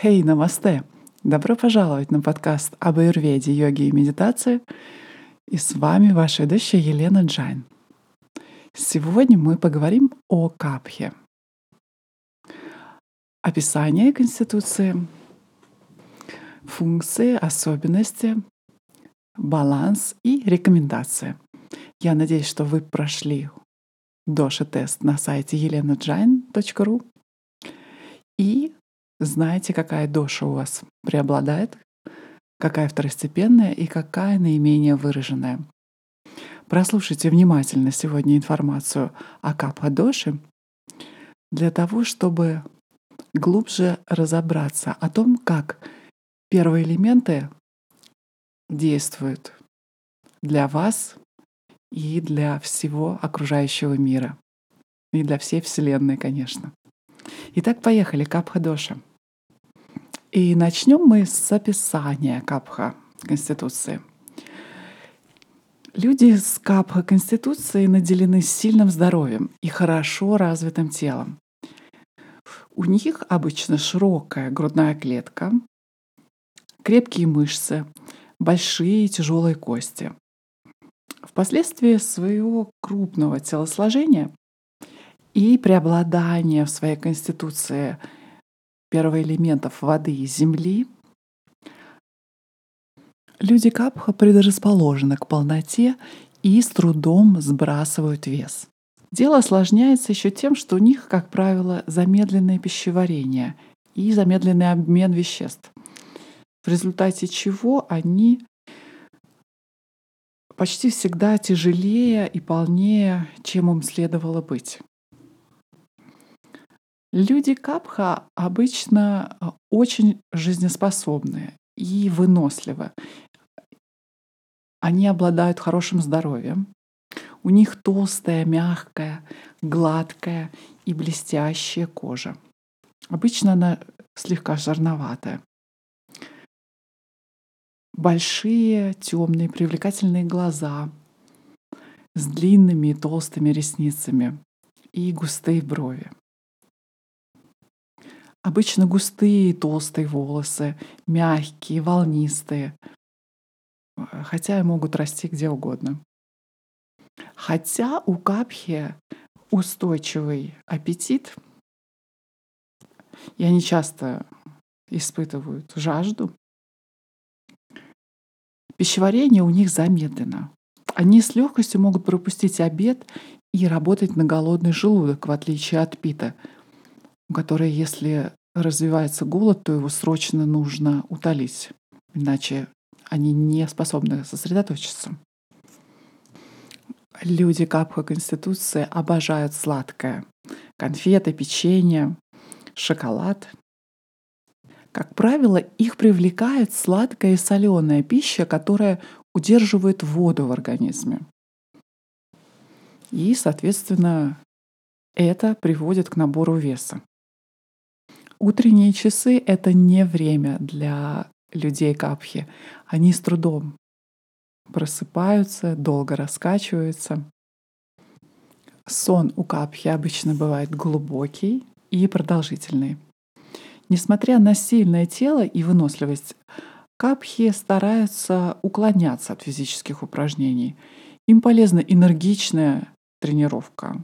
Хей, hey, намасте! Добро пожаловать на подкаст об аюрведе, йоге и медитации. И с вами ваша ведущая Елена Джайн. Сегодня мы поговорим о капхе. Описание Конституции, функции, особенности, баланс и рекомендации. Я надеюсь, что вы прошли Доша-тест на сайте elenajain.ru и знаете, какая доша у вас преобладает, какая второстепенная и какая наименее выраженная. Прослушайте внимательно сегодня информацию о капа-доше для того, чтобы глубже разобраться о том, как первые элементы действуют для вас и для всего окружающего мира. И для всей Вселенной, конечно. Итак, поехали. Капха-доша. И начнем мы с описания Капха Конституции. Люди с Капха Конституцией наделены сильным здоровьем и хорошо развитым телом. У них обычно широкая грудная клетка, крепкие мышцы, большие тяжелые кости. Впоследствии своего крупного телосложения и преобладания в своей конституции – первоэлементов воды и земли, люди Капха предрасположены к полноте и с трудом сбрасывают вес. Дело осложняется еще тем, что у них, как правило, замедленное пищеварение и замедленный обмен веществ, в результате чего они почти всегда тяжелее и полнее, чем им следовало быть. Люди Капха обычно э, очень жизнеспособны и выносливы. Они обладают хорошим здоровьем. У них толстая, мягкая, гладкая и блестящая кожа. Обычно она слегка жирноватая. Большие, темные, привлекательные глаза с длинными и толстыми ресницами и густые брови. Обычно густые толстые волосы, мягкие, волнистые, хотя и могут расти где угодно. Хотя у капхи устойчивый аппетит, и они часто испытывают жажду, пищеварение у них замедлено. Они с легкостью могут пропустить обед и работать на голодный желудок, в отличие от пита, у которой, если развивается голод, то его срочно нужно утолить, иначе они не способны сосредоточиться. Люди Капха Конституции обожают сладкое. Конфеты, печенье, шоколад. Как правило, их привлекает сладкая и соленая пища, которая удерживает воду в организме. И, соответственно, это приводит к набору веса. Утренние часы — это не время для людей капхи. Они с трудом просыпаются, долго раскачиваются. Сон у капхи обычно бывает глубокий и продолжительный. Несмотря на сильное тело и выносливость, капхи стараются уклоняться от физических упражнений. Им полезна энергичная тренировка.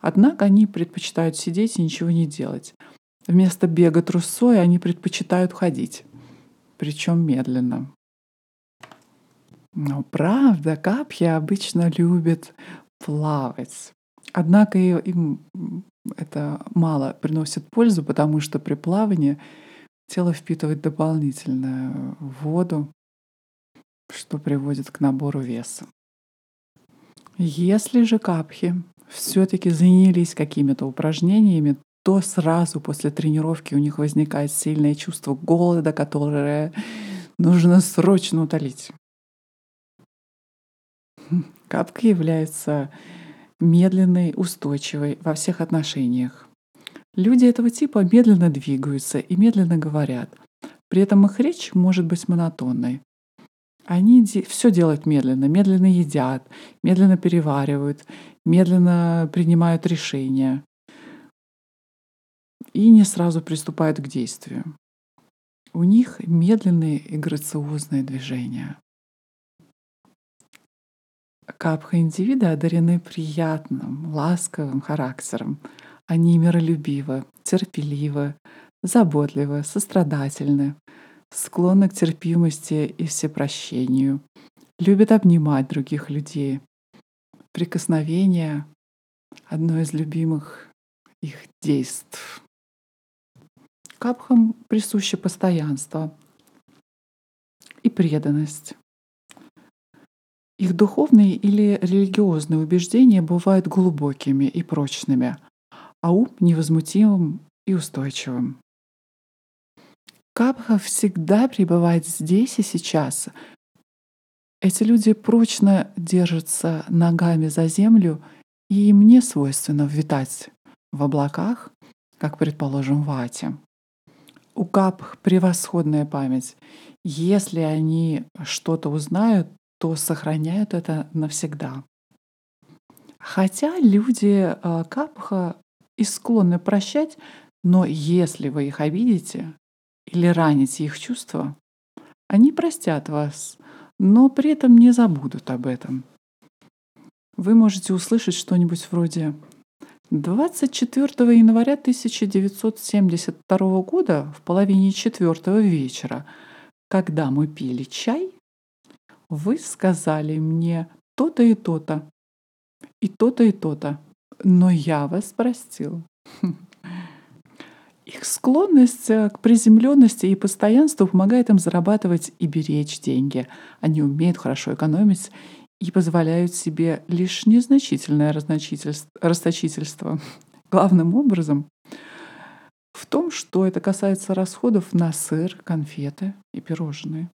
Однако они предпочитают сидеть и ничего не делать. Вместо бега трусой они предпочитают ходить, причем медленно. Но правда, капьи обычно любят плавать. Однако им это мало приносит пользу, потому что при плавании тело впитывает дополнительную воду, что приводит к набору веса. Если же капхи все-таки занялись какими-то упражнениями, то сразу после тренировки у них возникает сильное чувство голода, которое нужно срочно утолить. Капка является медленной, устойчивой во всех отношениях. Люди этого типа медленно двигаются и медленно говорят. При этом их речь может быть монотонной. Они все делают медленно, медленно едят, медленно переваривают, медленно принимают решения и не сразу приступают к действию. У них медленные и грациозные движения. Капха-индивиды одарены приятным, ласковым характером. Они миролюбивы, терпеливы, заботливы, сострадательны, склонны к терпимости и всепрощению, любят обнимать других людей. Прикосновение — одно из любимых их действий. Капхам присуще постоянство и преданность. Их духовные или религиозные убеждения бывают глубокими и прочными, а ум невозмутимым и устойчивым. Капха всегда пребывает здесь и сейчас. Эти люди прочно держатся ногами за землю, и им не свойственно витать в облаках, как, предположим, в Ате. У капх превосходная память. Если они что-то узнают, то сохраняют это навсегда. Хотя люди э, капха и склонны прощать, но если вы их обидите или раните их чувства, они простят вас, но при этом не забудут об этом. Вы можете услышать что-нибудь вроде 24 января 1972 года в половине четвертого вечера, когда мы пили чай, вы сказали мне то-то и то-то, и то-то и то-то, но я вас простил. Их склонность к приземленности и постоянству помогает им зарабатывать и беречь деньги. Они умеют хорошо экономить и позволяют себе лишь незначительное расточительство. Главным образом в том, что это касается расходов на сыр, конфеты и пирожные.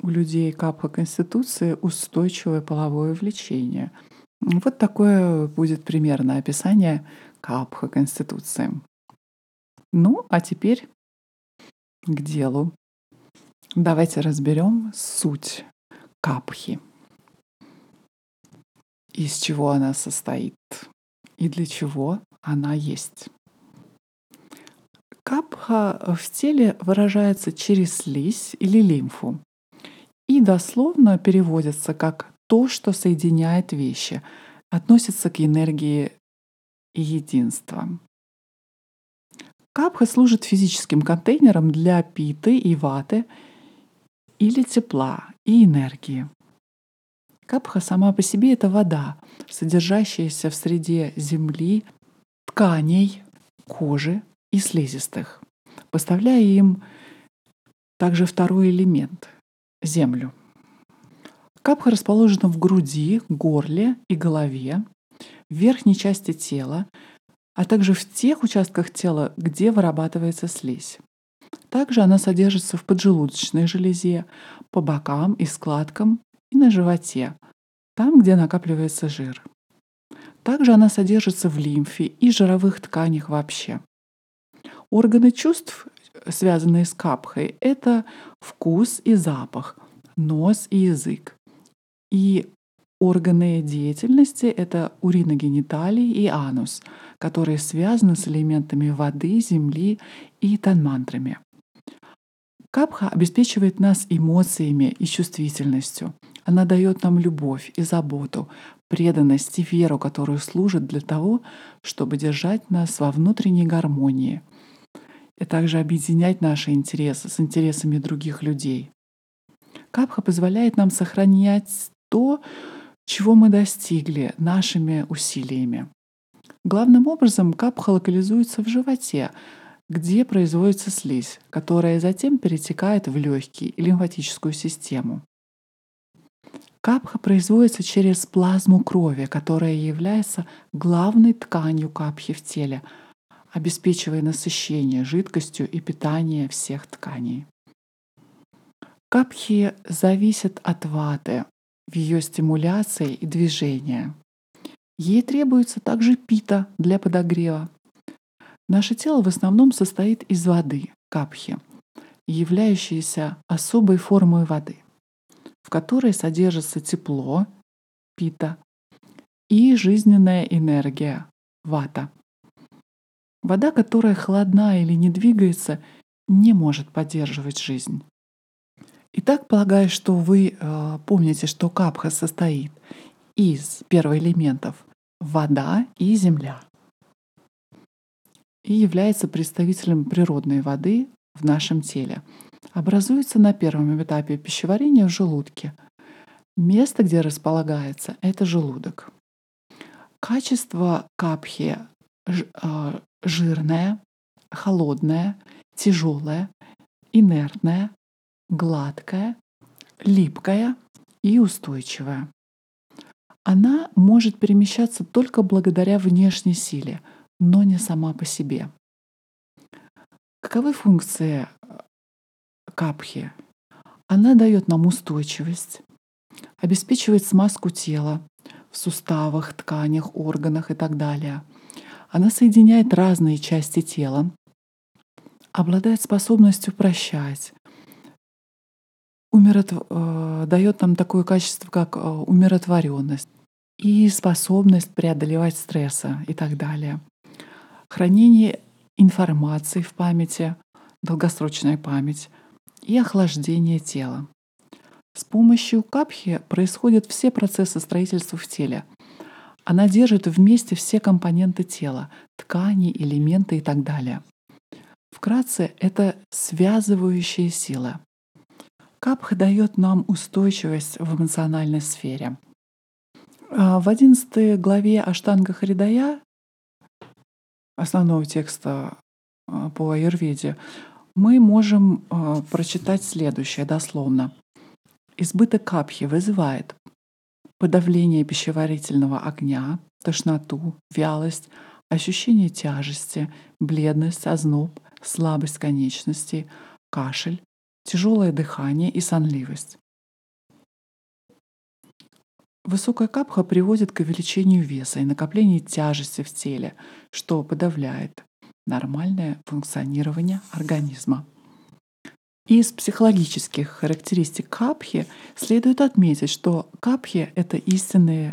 У людей капха Конституции устойчивое половое влечение. Вот такое будет примерное описание капха Конституции. Ну, а теперь к делу. Давайте разберем суть капхи из чего она состоит и для чего она есть. Капха в теле выражается через слизь или лимфу и дословно переводится как то, что соединяет вещи, относится к энергии единства. Капха служит физическим контейнером для питы и ваты или тепла и энергии. Капха сама по себе — это вода, содержащаяся в среде земли, тканей, кожи и слизистых, поставляя им также второй элемент — землю. Капха расположена в груди, горле и голове, в верхней части тела, а также в тех участках тела, где вырабатывается слизь. Также она содержится в поджелудочной железе, по бокам и складкам и на животе, там, где накапливается жир. Также она содержится в лимфе и жировых тканях вообще. Органы чувств, связанные с капхой, это вкус и запах, нос и язык. И органы деятельности — это уриногениталий и анус, которые связаны с элементами воды, земли и танмантрами. Капха обеспечивает нас эмоциями и чувствительностью. Она дает нам любовь и заботу, преданность и веру, которую служит для того, чтобы держать нас во внутренней гармонии и также объединять наши интересы с интересами других людей. Капха позволяет нам сохранять то, чего мы достигли нашими усилиями. Главным образом капха локализуется в животе, где производится слизь, которая затем перетекает в легкие и лимфатическую систему. Капха производится через плазму крови, которая является главной тканью капхи в теле, обеспечивая насыщение жидкостью и питание всех тканей. Капхи зависят от ваты в ее стимуляции и движении. Ей требуется также пита для подогрева, Наше тело в основном состоит из воды, капхи, являющейся особой формой воды, в которой содержится тепло, пита, и жизненная энергия, вата. Вода, которая холодна или не двигается, не может поддерживать жизнь. Итак, полагаю, что вы э, помните, что капха состоит из первоэлементов вода и земля и является представителем природной воды в нашем теле. Образуется на первом этапе пищеварения в желудке. Место, где располагается, это желудок. Качество капхи э, жирное, холодное, тяжелое, инертное, гладкая, липкая и устойчивая. Она может перемещаться только благодаря внешней силе, но не сама по себе. Каковы функции э, капхи? Она дает нам устойчивость, обеспечивает смазку тела в суставах, тканях, органах и так далее. Она соединяет разные части тела, обладает способностью прощать, умиротв... Э, дает нам такое качество, как э, умиротворенность и способность преодолевать стрессы и так далее. Хранение информации в памяти, долгосрочная память и охлаждение тела. С помощью капхи происходят все процессы строительства в теле. Она держит вместе все компоненты тела, ткани, элементы и так далее. Вкратце, это связывающая сила. Капха дает нам устойчивость в эмоциональной сфере. А, в 11 главе Аштанга Харидая, основного текста а, по аюрведе, мы можем а, прочитать следующее дословно. Избыток капхи вызывает подавление пищеварительного огня, тошноту, вялость, ощущение тяжести, бледность, озноб, слабость конечностей, кашель, тяжелое дыхание и сонливость. Высокая капха приводит к увеличению веса и накоплению тяжести в теле, что подавляет нормальное функционирование организма. Из психологических характеристик капхи следует отметить, что капхи — это истинные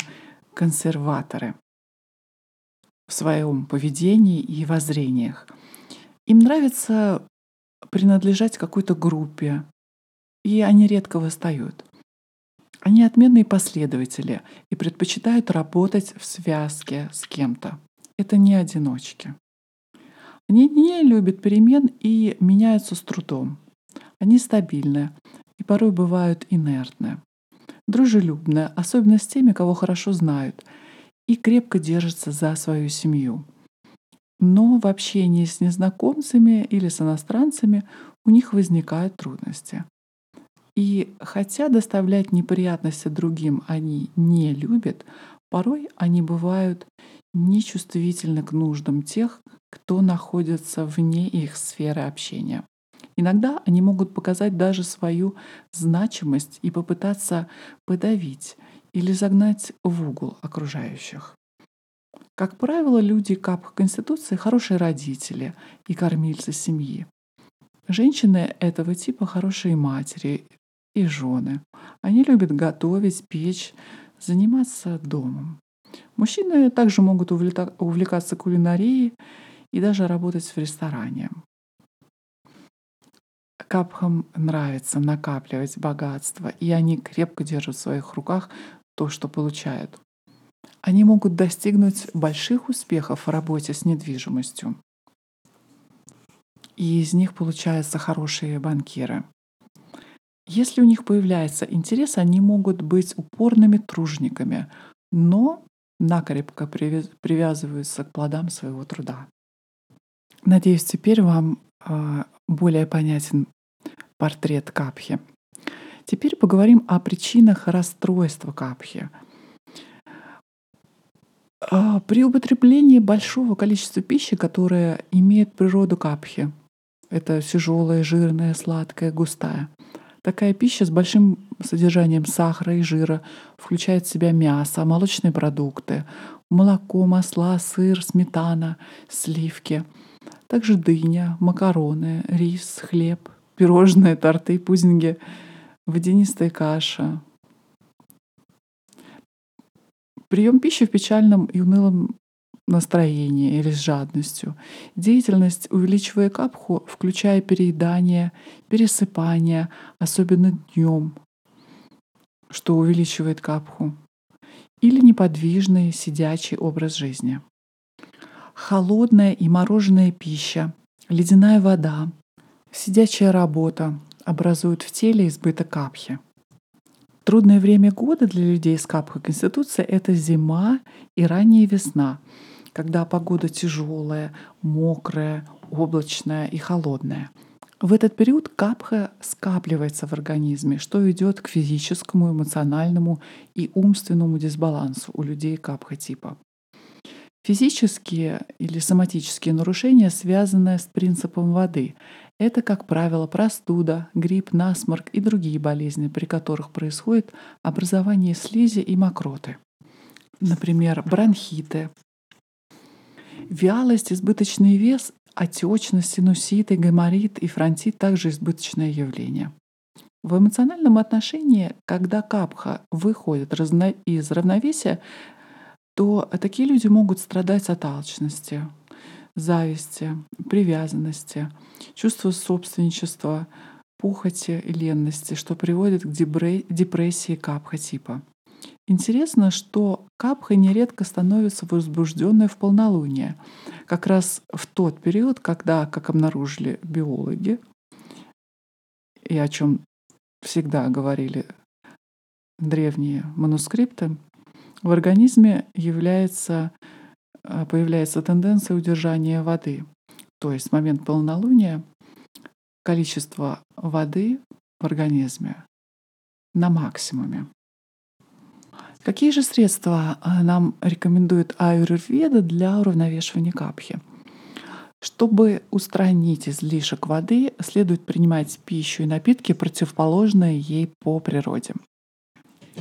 консерваторы в своем поведении и воззрениях. Им нравится принадлежать какой-то группе, и они редко восстают. Они отменные последователи и предпочитают работать в связке с кем-то. Это не одиночки. Они не любят перемен и меняются с трудом. Они стабильны и порой бывают инертны. Дружелюбны, особенно с теми, кого хорошо знают, и крепко держатся за свою семью — но в общении с незнакомцами или с иностранцами у них возникают трудности. И хотя доставлять неприятности другим они не любят, порой они бывают нечувствительны к нуждам тех, кто находится вне их сферы общения. Иногда они могут показать даже свою значимость и попытаться подавить или загнать в угол окружающих. Как правило, люди КАП Конституции — хорошие родители и кормильцы семьи. Женщины этого типа — хорошие матери и жены. Они любят готовить, печь, заниматься домом. Мужчины также могут увлекаться кулинарией и даже работать в ресторане. Капхам нравится накапливать богатство, и они крепко держат в своих руках то, что получают они могут достигнуть больших успехов в работе с недвижимостью. И из них получаются хорошие банкиры. Если у них появляется интерес, они могут быть упорными тружниками, но накрепко привязываются к плодам своего труда. Надеюсь, теперь вам а, более понятен портрет Капхи. Теперь поговорим о причинах расстройства Капхи — а, при употреблении большого количества пищи, которая имеет природу капхи, это тяжелая, жирная, сладкая, густая. Такая пища с большим содержанием сахара и жира включает в себя мясо, молочные продукты, молоко, масла, сыр, сметана, сливки, также дыня, макароны, рис, хлеб, пирожные, торты, пудинги, водянистая каша, Прием пищи в печальном и унылом настроением или с жадностью. Деятельность, увеличивая капху, включая переедание, пересыпание, особенно днем, что увеличивает капху, или неподвижный сидячий образ жизни. Холодная и мороженая пища, ледяная вода, сидячая работа образуют в теле избыток капхи. Трудное время года для людей с капхой конституции — это зима и ранняя весна, когда погода тяжелая, мокрая, облачная и холодная. В этот период капха скапливается в организме, что ведет к физическому, эмоциональному и умственному дисбалансу у людей капха типа. Физические или соматические нарушения связаны с принципом воды. Это, как правило, простуда, грипп, насморк и другие болезни, при которых происходит образование слизи и мокроты. Например, бронхиты, Вялость, избыточный вес, отечность, синуситы, гайморит и фронтит также избыточное явление. В эмоциональном отношении, когда капха выходит из равновесия, то такие люди могут страдать от алчности, зависти, привязанности, чувства собственничества, пухоти и ленности, что приводит к депрессии капха типа. Интересно, что капха нередко становится возбужденной в полнолуние, как раз в тот период, когда, как обнаружили биологи, и о чем всегда говорили древние манускрипты, в организме является, а, появляется тенденция удержания воды. То есть в момент полнолуния количество воды в организме на максимуме. Какие же средства а, нам рекомендует аюрведа для уравновешивания капхи? Чтобы устранить излишек воды, следует принимать пищу и напитки, противоположные ей по природе.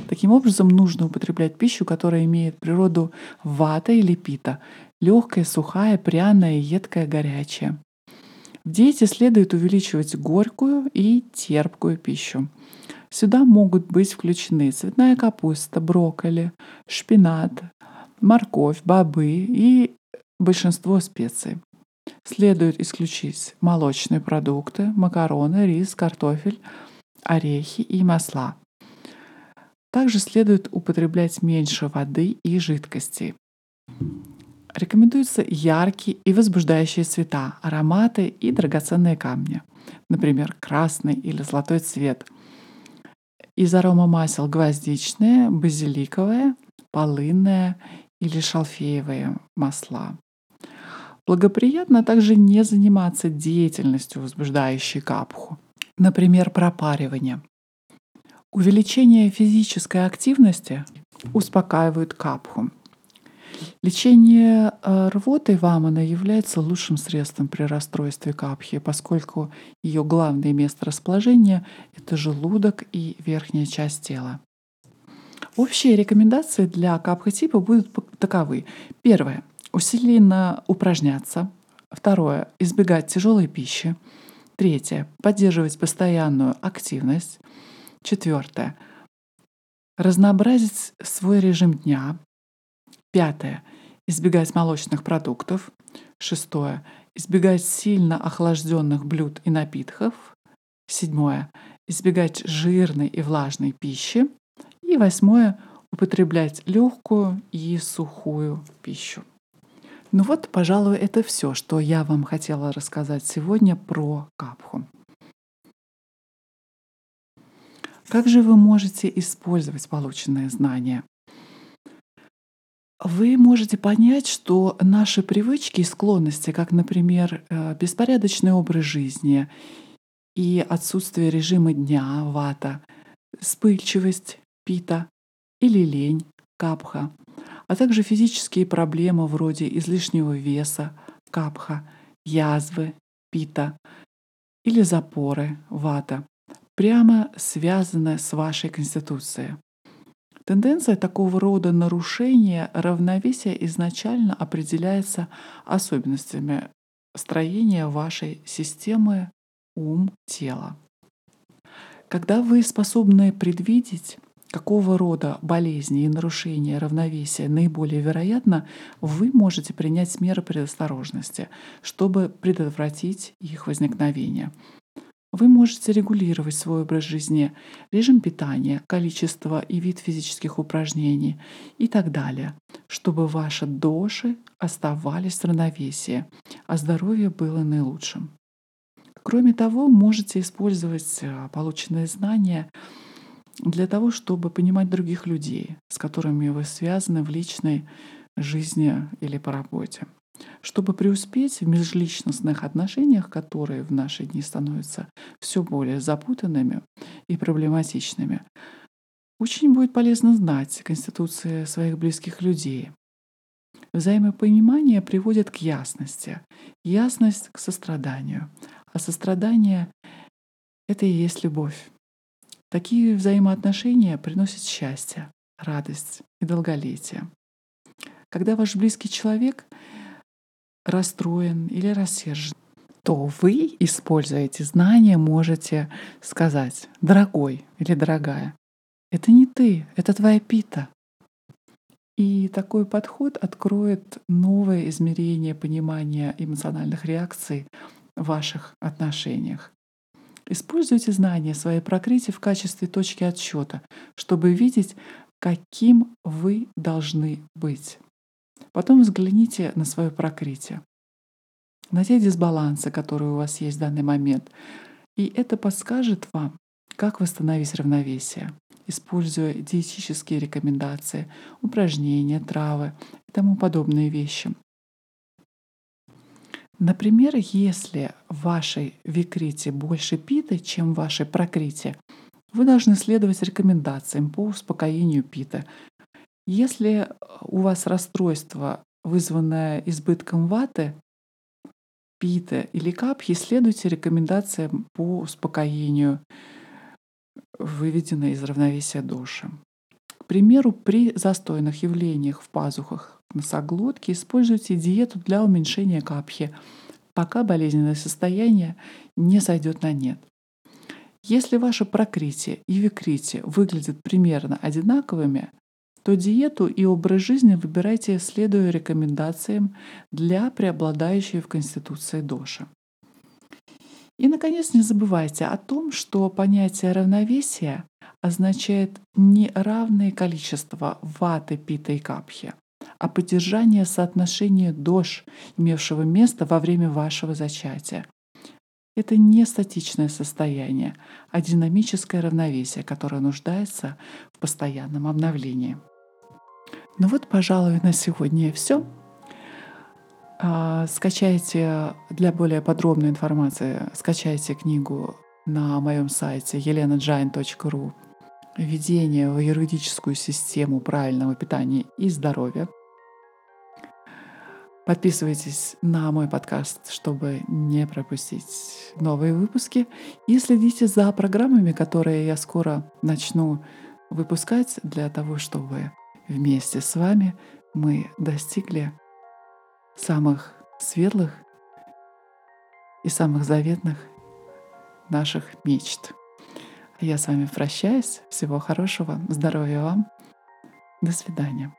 Таким образом, нужно употреблять пищу, которая имеет природу вата или пита, легкая, сухая, пряная, едкая, горячая. В диете следует увеличивать горькую и терпкую пищу. Сюда могут быть включены цветная капуста, брокколи, шпинат, морковь, бобы и большинство специй. Следует исключить молочные продукты, макароны, рис, картофель, орехи и масла. Также следует употреблять меньше воды и жидкостей. Рекомендуются яркие и возбуждающие цвета, ароматы и драгоценные камни. Например, красный или золотой цвет – из аромамасел гвоздичные, базиликовые, полынные или шалфеевые масла. Благоприятно также не заниматься деятельностью, возбуждающей капху, например, пропаривание. Увеличение физической активности успокаивает капху, Лечение э, рвоты вамана является лучшим средством при расстройстве капхи, поскольку ее главное место расположения — это желудок и верхняя часть тела. Общие рекомендации для капха-типа будут таковы. Первое — усиленно упражняться. Второе — избегать тяжелой пищи. Третье — поддерживать постоянную активность. Четвертое — разнообразить свой режим дня, Пятое. Избегать молочных продуктов. Шестое. Избегать сильно охлажденных блюд и напитков. Седьмое. Избегать жирной и влажной пищи. И восьмое. Употреблять легкую и сухую пищу. Ну вот, пожалуй, это все, что я вам хотела рассказать сегодня про капху. Как же вы можете использовать полученные знания? Вы можете понять, что наши привычки и склонности, как, например, э, беспорядочный образ жизни и отсутствие режима дня, вата, вспыльчивость, пита или лень, капха, а также физические проблемы вроде излишнего веса, капха, язвы, пита или запоры, вата, прямо связаны с вашей конституцией. Тенденция такого рода нарушения равновесия изначально определяется особенностями строения вашей системы ум-тело. Когда вы способны предвидеть какого рода болезни и нарушения равновесия наиболее вероятно, вы можете принять меры предосторожности, чтобы предотвратить их возникновение. Вы можете регулировать свой образ жизни, режим питания, количество и вид физических упражнений и так далее, чтобы ваши доши оставались в равновесии, а здоровье было наилучшим. Кроме того, можете использовать э, полученные знания для того, чтобы понимать других людей, с которыми вы связаны в личной жизни или по работе. Чтобы преуспеть в межличностных отношениях, которые в наши дни становятся все более запутанными и проблематичными, очень будет полезно знать конституции своих близких людей. Взаимопонимание приводит к ясности, ясность к состраданию, а сострадание — это и есть любовь. Такие взаимоотношения приносят счастье, радость и долголетие. Когда ваш близкий человек расстроен или рассержен, то вы, используя эти знания, можете сказать «дорогой» или «дорогая». Это не ты, это твоя пита. И такой подход откроет новое измерение понимания эмоциональных реакций в ваших отношениях. Используйте знания своей прокрытия в качестве точки отсчета, чтобы видеть, каким вы должны быть. Потом взгляните на свое прокрытие, на те дисбалансы, которые у вас есть в данный момент. И это подскажет вам, как восстановить равновесие, используя диетические рекомендации, упражнения, травы и тому подобные вещи. Например, если в вашей викрите больше питы, чем в вашей прокрите, вы должны следовать рекомендациям по успокоению пита. Если у вас расстройство, вызванное избытком ваты, питы или капхи, следуйте рекомендациям по успокоению, выведенной из равновесия души. К примеру, при застойных явлениях в пазухах носоглотки, используйте диету для уменьшения капхи, пока болезненное состояние не сойдет на нет. Если ваше прокрытие и викритие выглядят примерно одинаковыми, то диету и образ жизни выбирайте, следуя рекомендациям для преобладающей в Конституции доши. И, наконец, не забывайте о том, что понятие равновесия означает не равное количество ваты, пита и капхи, а поддержание соотношения дож, имевшего место во время вашего зачатия. Это не статичное состояние, а динамическое равновесие, которое нуждается в постоянном обновлении. Ну вот, пожалуй, на сегодня все. А, скачайте для более подробной информации, скачайте книгу на моем сайте elenajain.ru «Введение в юридическую систему правильного питания и здоровья». Подписывайтесь на мой подкаст, чтобы не пропустить новые выпуски. И следите за программами, которые я скоро начну выпускать для того, чтобы вместе с вами мы достигли самых светлых и самых заветных наших мечт. Я с вами прощаюсь. Всего хорошего. Здоровья вам. До свидания.